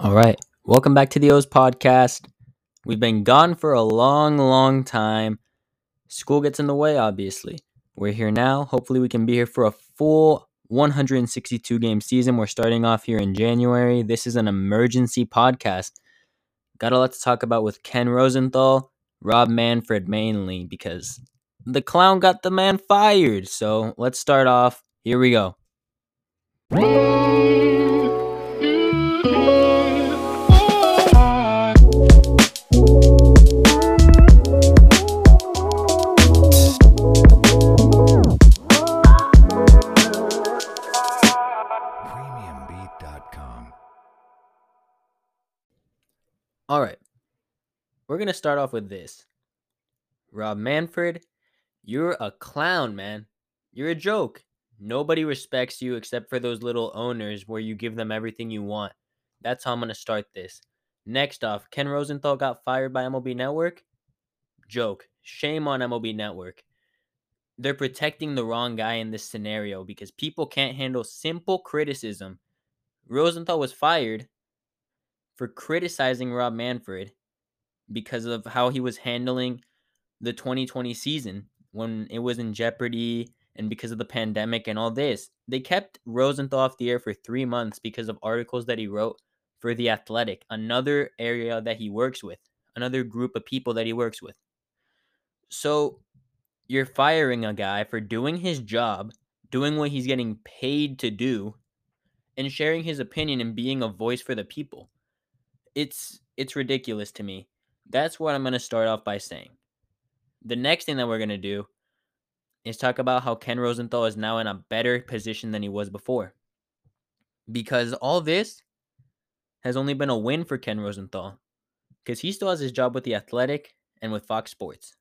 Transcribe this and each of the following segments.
All right. Welcome back to the O's podcast. We've been gone for a long, long time. School gets in the way, obviously. We're here now. Hopefully, we can be here for a full 162 game season. We're starting off here in January. This is an emergency podcast. Got a lot to talk about with Ken Rosenthal, Rob Manfred mainly, because the clown got the man fired. So let's start off. Here we go. All right. We're going to start off with this. Rob Manfred, you're a clown, man. You're a joke. Nobody respects you except for those little owners where you give them everything you want. That's how I'm going to start this. Next off, Ken Rosenthal got fired by MLB Network. Joke. Shame on MLB Network. They're protecting the wrong guy in this scenario because people can't handle simple criticism. Rosenthal was fired for criticizing Rob Manfred because of how he was handling the 2020 season when it was in jeopardy and because of the pandemic and all this. They kept Rosenthal off the air for three months because of articles that he wrote for The Athletic, another area that he works with, another group of people that he works with. So you're firing a guy for doing his job, doing what he's getting paid to do, and sharing his opinion and being a voice for the people. It's it's ridiculous to me. That's what I'm going to start off by saying. The next thing that we're going to do is talk about how Ken Rosenthal is now in a better position than he was before. Because all this has only been a win for Ken Rosenthal because he still has his job with the Athletic and with Fox Sports.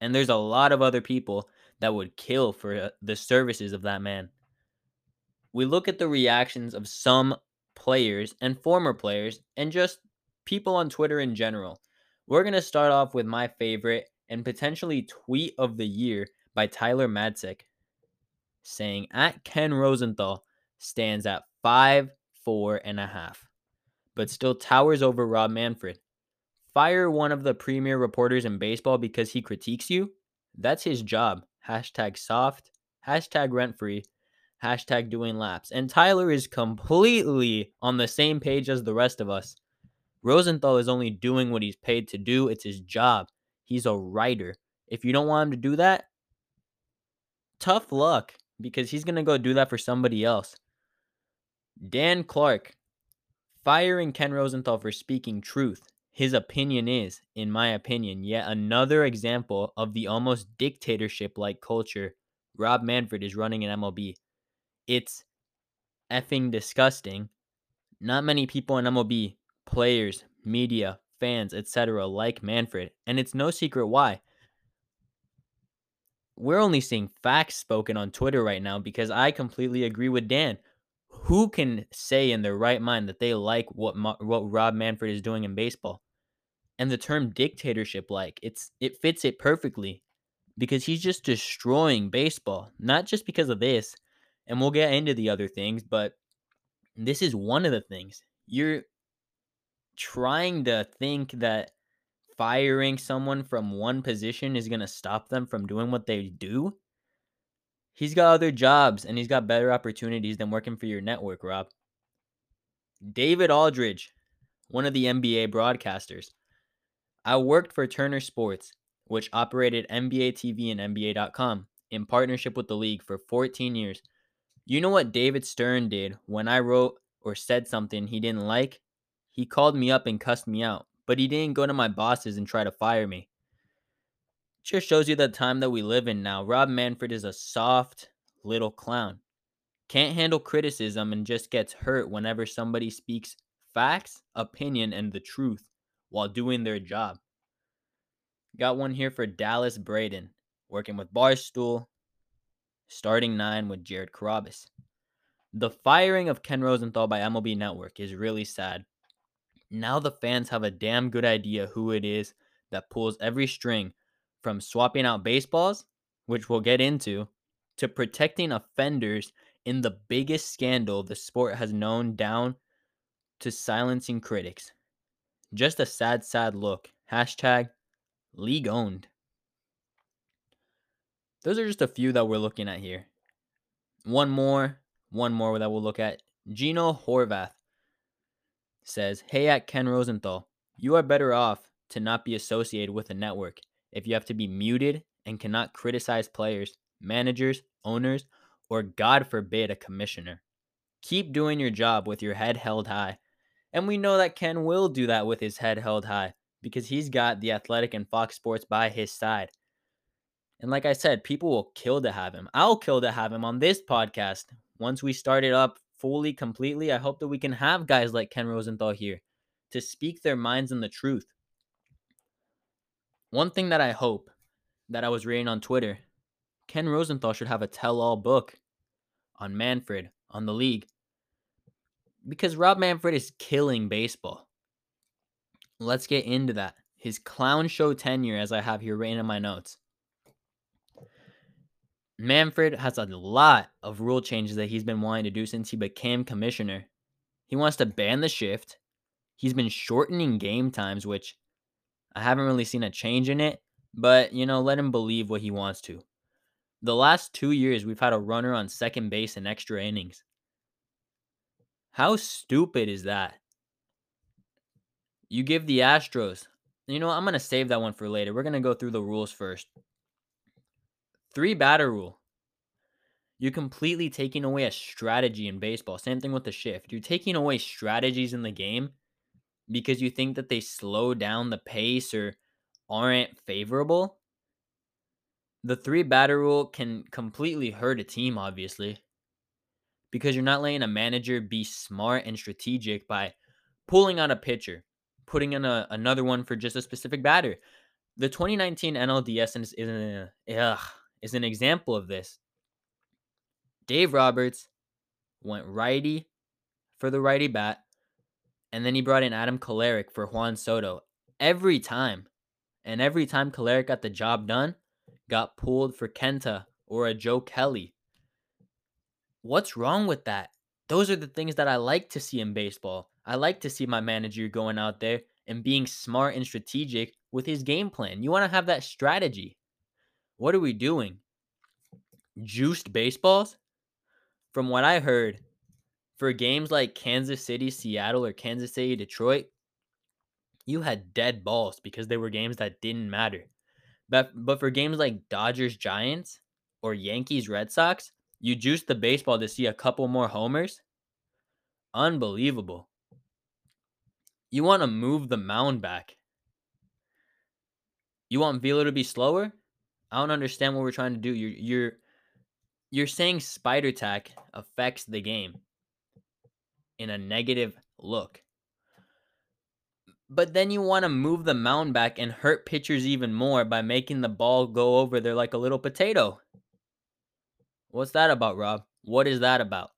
And there's a lot of other people that would kill for uh, the services of that man. We look at the reactions of some players and former players and just people on Twitter in general. We're going to start off with my favorite and potentially tweet of the year by Tyler Matzek saying at Ken Rosenthal stands at five, four and a half, but still towers over Rob Manfred. Fire one of the premier reporters in baseball because he critiques you? That's his job. Hashtag soft, hashtag rent free, hashtag doing laps. And Tyler is completely on the same page as the rest of us. Rosenthal is only doing what he's paid to do, it's his job. He's a writer. If you don't want him to do that, tough luck because he's going to go do that for somebody else. Dan Clark firing Ken Rosenthal for speaking truth. His opinion is, in my opinion, yet another example of the almost dictatorship like culture Rob Manfred is running in MLB. It's effing disgusting. Not many people in MLB, players, media, fans, etc., like Manfred, and it's no secret why. We're only seeing facts spoken on Twitter right now because I completely agree with Dan. Who can say in their right mind that they like what what Rob Manfred is doing in baseball? And the term dictatorship like it's it fits it perfectly because he's just destroying baseball, not just because of this. And we'll get into the other things, but this is one of the things. You're trying to think that firing someone from one position is going to stop them from doing what they do. He's got other jobs and he's got better opportunities than working for your network, Rob. David Aldridge, one of the NBA broadcasters. I worked for Turner Sports, which operated NBA TV and NBA.com in partnership with the league for 14 years. You know what David Stern did when I wrote or said something he didn't like? He called me up and cussed me out, but he didn't go to my bosses and try to fire me. Just shows you the time that we live in now. Rob Manfred is a soft little clown. Can't handle criticism and just gets hurt whenever somebody speaks facts, opinion, and the truth while doing their job. Got one here for Dallas Braden, working with Barstool, starting nine with Jared Carrabis. The firing of Ken Rosenthal by MLB Network is really sad. Now the fans have a damn good idea who it is that pulls every string from swapping out baseballs, which we'll get into, to protecting offenders in the biggest scandal the sport has known down to silencing critics. Just a sad, sad look. Hashtag league owned. Those are just a few that we're looking at here. One more, one more that we'll look at. Gino Horvath says, Hey, at Ken Rosenthal, you are better off to not be associated with a network if you have to be muted and cannot criticize players, managers, owners, or God forbid, a commissioner. Keep doing your job with your head held high. And we know that Ken will do that with his head held high because he's got the Athletic and Fox Sports by his side. And like I said, people will kill to have him. I'll kill to have him on this podcast. Once we start it up fully, completely, I hope that we can have guys like Ken Rosenthal here to speak their minds and the truth. One thing that I hope that I was reading on Twitter Ken Rosenthal should have a tell all book on Manfred, on the league. Because Rob Manfred is killing baseball. Let's get into that. His clown show tenure, as I have here written in my notes. Manfred has a lot of rule changes that he's been wanting to do since he became commissioner. He wants to ban the shift. He's been shortening game times, which I haven't really seen a change in it, but you know, let him believe what he wants to. The last two years, we've had a runner on second base in extra innings. How stupid is that? You give the Astros, you know, I'm going to save that one for later. We're going to go through the rules first. Three batter rule. You're completely taking away a strategy in baseball. Same thing with the shift. You're taking away strategies in the game because you think that they slow down the pace or aren't favorable. The three batter rule can completely hurt a team, obviously, because you're not letting a manager be smart and strategic by pulling out a pitcher, putting in a, another one for just a specific batter. The 2019 NLDS is, is, an, ugh, is an example of this. Dave Roberts went righty for the righty bat, and then he brought in Adam Kolarek for Juan Soto every time. And every time Kolarek got the job done, got pulled for Kenta or a Joe Kelly. What's wrong with that? Those are the things that I like to see in baseball. I like to see my manager going out there and being smart and strategic with his game plan. You want to have that strategy. What are we doing? Juiced baseballs? From what I heard, for games like Kansas City, Seattle, or Kansas City, Detroit, you had dead balls because they were games that didn't matter. But but for games like Dodgers, Giants, or Yankees, Red Sox, you juiced the baseball to see a couple more homers. Unbelievable. You want to move the mound back. You want Velo to be slower? I don't understand what we're trying to do. You're you're you're saying spider tack affects the game in a negative look. But then you want to move the mound back and hurt pitchers even more by making the ball go over there like a little potato. What's that about, Rob? What is that about?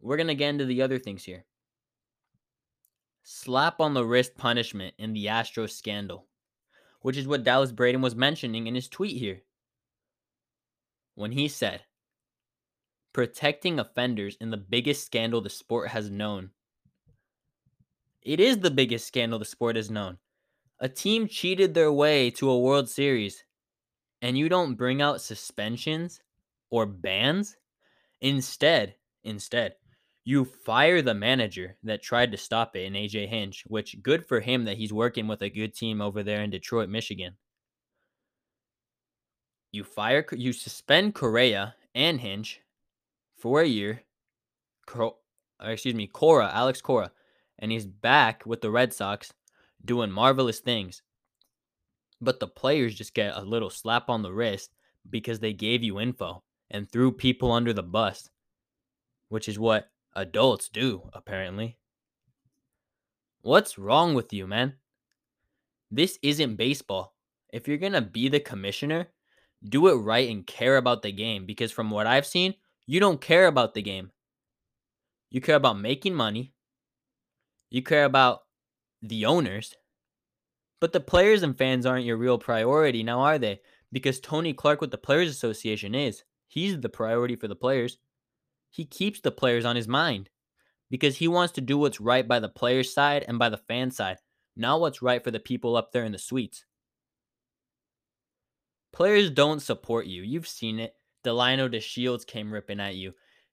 We're going to get into the other things here. Slap on the wrist punishment in the Astros scandal which is what Dallas Braden was mentioning in his tweet here. When he said, protecting offenders in the biggest scandal the sport has known. It is the biggest scandal the sport has known. A team cheated their way to a World Series, and you don't bring out suspensions or bans? Instead, instead, you fire the manager that tried to stop it in AJ Hinch, which good for him that he's working with a good team over there in Detroit, Michigan. You fire, you suspend Correa and Hinch for a year. Cor- excuse me, Cora, Alex Cora, and he's back with the Red Sox doing marvelous things. But the players just get a little slap on the wrist because they gave you info and threw people under the bus, which is what Adults do, apparently. What's wrong with you, man? This isn't baseball. If you're going to be the commissioner, do it right and care about the game because from what I've seen, you don't care about the game. You care about making money. You care about the owners. But the players and fans aren't your real priority now, are they? Because Tony Clark with the Players Association is. He's the priority for the players he keeps the players on his mind because he wants to do what's right by the player side and by the fan side, not what's right for the people up there in the suites. Players don't support you. You've seen it. Delino DeShields came ripping at you.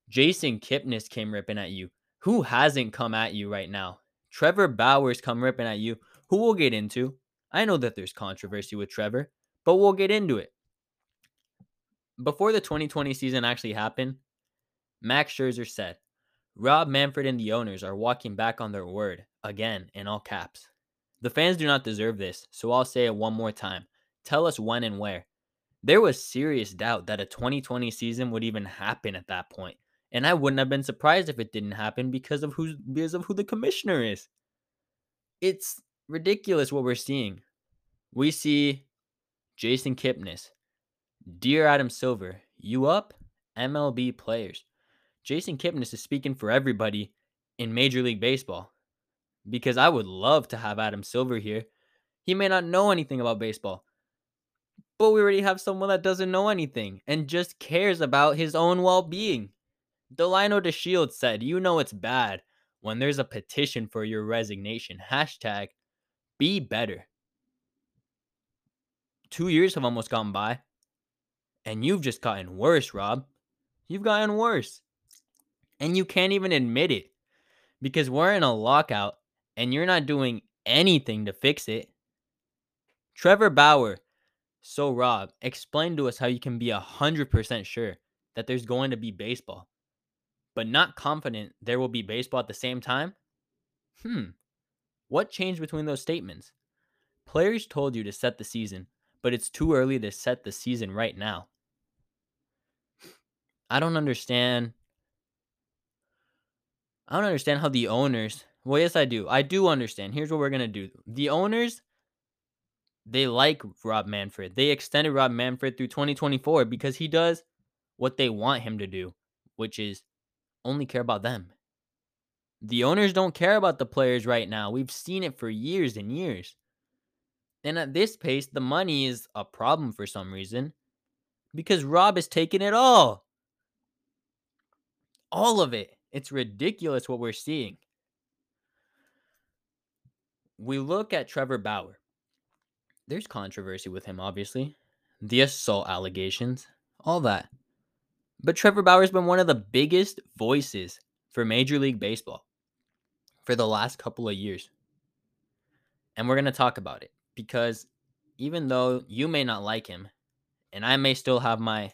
Jason Kipnis came ripping at you. Who hasn't come at you right now? Trevor Bauer's come ripping at you, who we'll get into. I know that there's controversy with Trevor, but we'll get into it. Before the 2020 season actually happened, Max Scherzer said, Rob Manfred and the owners are walking back on their word, again, in all caps. The fans do not deserve this, so I'll say it one more time. Tell us when and where. There was serious doubt that a 2020 season would even happen at that point, and I wouldn't have been surprised if it didn't happen because of who because of who the commissioner is. It's ridiculous what we're seeing. We see Jason Kipnis, Dear Adam Silver, you up? MLB players. Jason Kipnis is speaking for everybody in Major League Baseball because I would love to have Adam Silver here. He may not know anything about baseball, but we already have someone that doesn't know anything and just cares about his own well being. Delino DeShields said, You know it's bad when there's a petition for your resignation. Hashtag be better. Two years have almost gone by, and you've just gotten worse, Rob. You've gotten worse. And you can't even admit it because we're in a lockout and you're not doing anything to fix it. Trevor Bauer, so Rob, explain to us how you can be 100% sure that there's going to be baseball, but not confident there will be baseball at the same time? Hmm. What changed between those statements? Players told you to set the season, but it's too early to set the season right now. I don't understand I don't understand how the owners. Well, yes, I do. I do understand. Here's what we're gonna do. The owners, they like Rob Manfred. They extended Rob Manfred through 2024 because he does what they want him to do, which is only care about them. The owners don't care about the players right now. We've seen it for years and years. And at this pace, the money is a problem for some reason because Rob is taking it all. All of it. It's ridiculous what we're seeing. We look at Trevor Bauer. There's controversy with him, obviously. The assault allegations, all that. But Trevor Bauer's been one of the biggest voices for Major League Baseball for the last couple of years. And we're going to talk about it because even though you may not like him, and I may still have my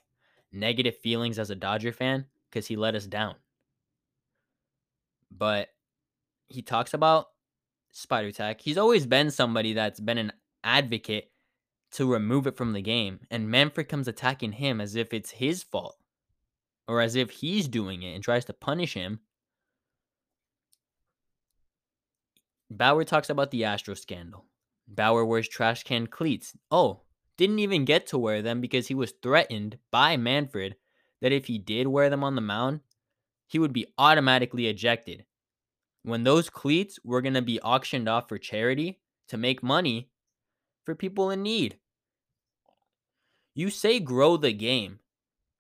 negative feelings as a Dodger fan because he let us down but he talks about Spider Tack. He's always been somebody that's been an advocate to remove it from the game, and Manfred comes attacking him as if it's his fault or as if he's doing it and tries to punish him. Bauer talks about the Astro scandal. Bauer wears trash can cleats. Oh, didn't even get to wear them because he was threatened by Manfred that if he did wear them on the mound, he would be automatically ejected. When those cleats were going to be auctioned off for charity to make money for people in need. You say grow the game.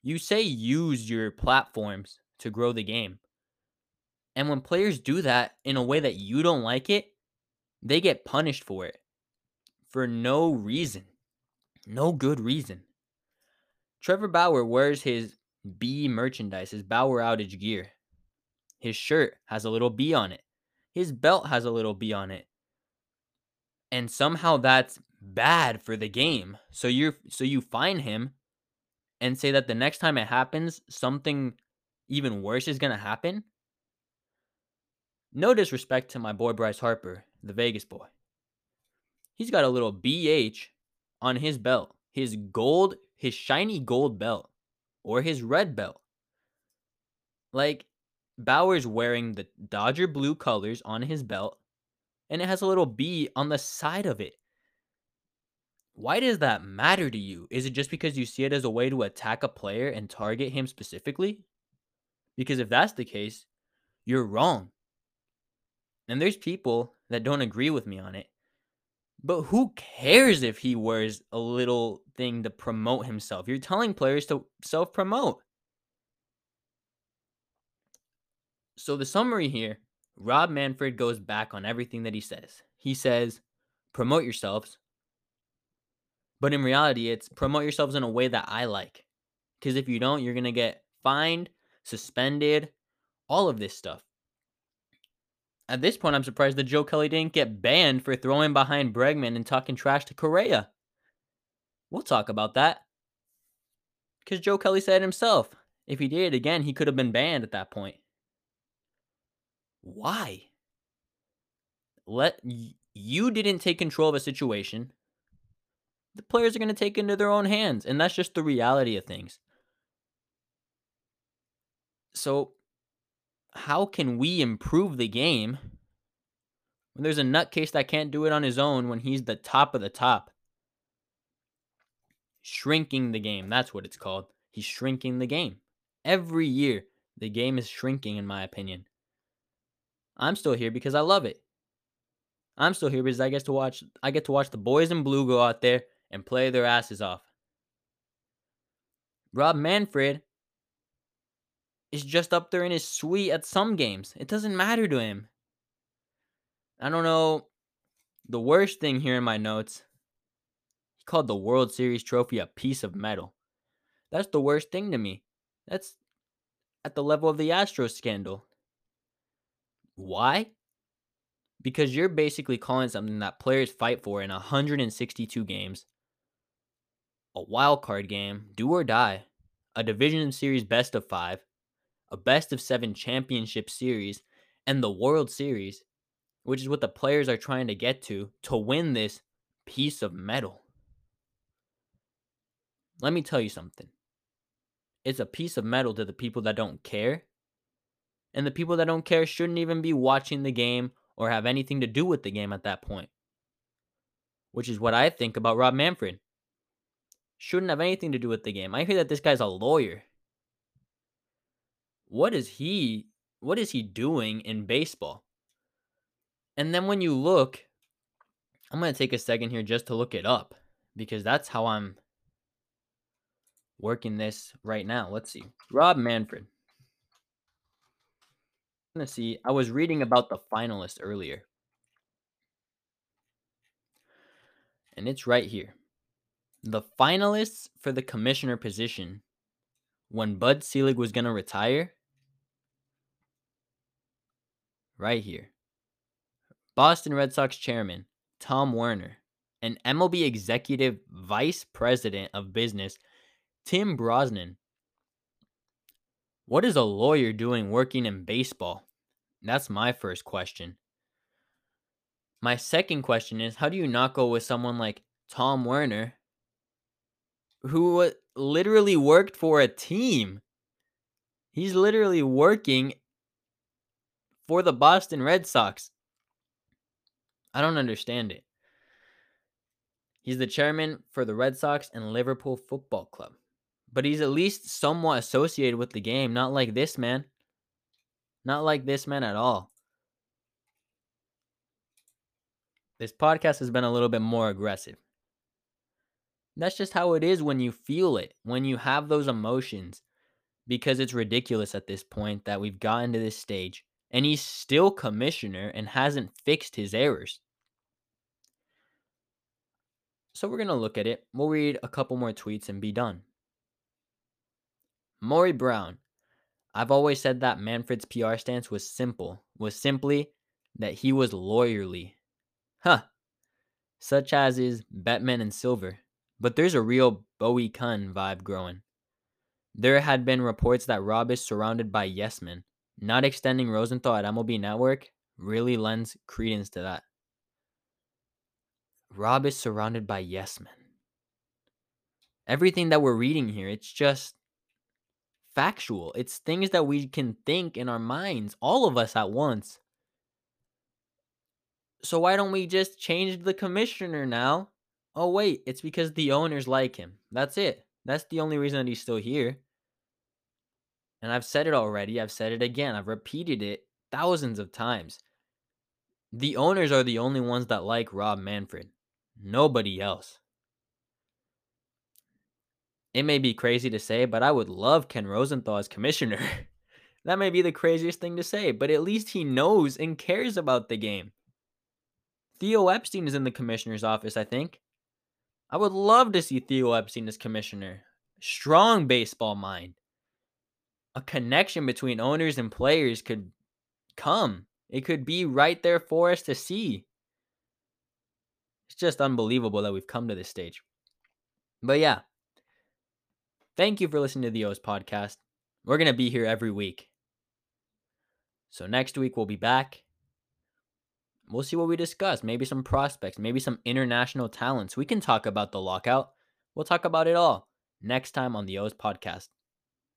You say use your platforms to grow the game. And when players do that in a way that you don't like it, they get punished for it for no reason. No good reason. Trevor Bauer wears his B merchandise, his Bauer outage gear. His shirt has a little B on it. His belt has a little B on it. And somehow that's bad for the game. So you so you find him and say that the next time it happens, something even worse is going to happen. No disrespect to my boy Bryce Harper, the Vegas boy. He's got a little BH on his belt, his gold, his shiny gold belt or his red belt. Like Bauer's wearing the Dodger blue colors on his belt, and it has a little B on the side of it. Why does that matter to you? Is it just because you see it as a way to attack a player and target him specifically? Because if that's the case, you're wrong. And there's people that don't agree with me on it. But who cares if he wears a little thing to promote himself? You're telling players to self promote. So the summary here, Rob Manfred goes back on everything that he says. He says, promote yourselves. But in reality, it's promote yourselves in a way that I like. Because if you don't, you're going to get fined, suspended, all of this stuff. At this point, I'm surprised that Joe Kelly didn't get banned for throwing behind Bregman and talking trash to Correa. We'll talk about that. Because Joe Kelly said himself, if he did it again, he could have been banned at that point. Why? Let you didn't take control of a situation. The players are going to take it into their own hands, and that's just the reality of things. So, how can we improve the game when there's a nutcase that can't do it on his own when he's the top of the top? Shrinking the game. That's what it's called. He's shrinking the game. Every year, the game is shrinking, in my opinion. I'm still here because I love it. I'm still here because I get to watch I get to watch the boys in blue go out there and play their asses off. Rob Manfred is just up there in his suite at some games. It doesn't matter to him. I don't know. The worst thing here in my notes, he called the World Series trophy a piece of metal. That's the worst thing to me. That's at the level of the Astros scandal. Why? Because you're basically calling something that players fight for in 162 games, a wild card game, do or die, a division series best of five, a best of seven championship series, and the World Series, which is what the players are trying to get to to win this piece of metal. Let me tell you something. It's a piece of metal to the people that don't care and the people that don't care shouldn't even be watching the game or have anything to do with the game at that point. Which is what I think about Rob Manfred. Shouldn't have anything to do with the game. I hear that this guy's a lawyer. What is he what is he doing in baseball? And then when you look, I'm going to take a second here just to look it up because that's how I'm working this right now. Let's see. Rob Manfred gonna see. I was reading about the finalist earlier. And it's right here. The finalists for the commissioner position when Bud Selig was going to retire. Right here. Boston Red Sox chairman Tom Werner and MLB executive vice president of business Tim Brosnan what is a lawyer doing working in baseball? That's my first question. My second question is how do you not go with someone like Tom Werner, who literally worked for a team? He's literally working for the Boston Red Sox. I don't understand it. He's the chairman for the Red Sox and Liverpool Football Club but he's at least somewhat associated with the game. Not like this man. Not like this man at all. This podcast has been a little bit more aggressive. That's just how it is when you feel it, when you have those emotions, because it's ridiculous at this point that we've gotten to this stage and he's still commissioner and hasn't fixed his errors. So we're going to look at it. We'll read a couple more tweets and be done. Maury Brown. I've always said that Manfred's PR stance was simple, was simply that he was lawyerly. Huh. Such as is Bettman and Silver. But there's a real Bowie Kuhn vibe growing. There had been reports that Rob is surrounded by yes men. Not extending Rosenthal at MLB Network really lends credence to that. Rob is surrounded by yes men. Everything that we're reading here, it's just factual. It's things that we can think in our minds, all of us at once. So why don't we just change the commissioner now? Oh wait, it's because the owners like him. That's it. That's the only reason that he's still here. And I've said it already. I've said it again. I've repeated it thousands of times. The owners are the only ones that like Rob Manfred. Nobody else. It may be crazy to say, but I would love Ken Rosenthal as commissioner. that may be the craziest thing to say, but at least he knows and cares about the game. Theo Epstein is in the commissioner's office, I think. I would love to see Theo Epstein as commissioner. Strong baseball mind. A connection between owners and players could come. It could be right there for us to see. It's just unbelievable that we've come to this stage. But yeah, thank you for listening to the O's podcast. We're going to be here every week. So next week we'll be back. We'll see what we discuss. Maybe some prospects, maybe some international talents. We can talk about the lockout. We'll talk about it all next time on the O's podcast.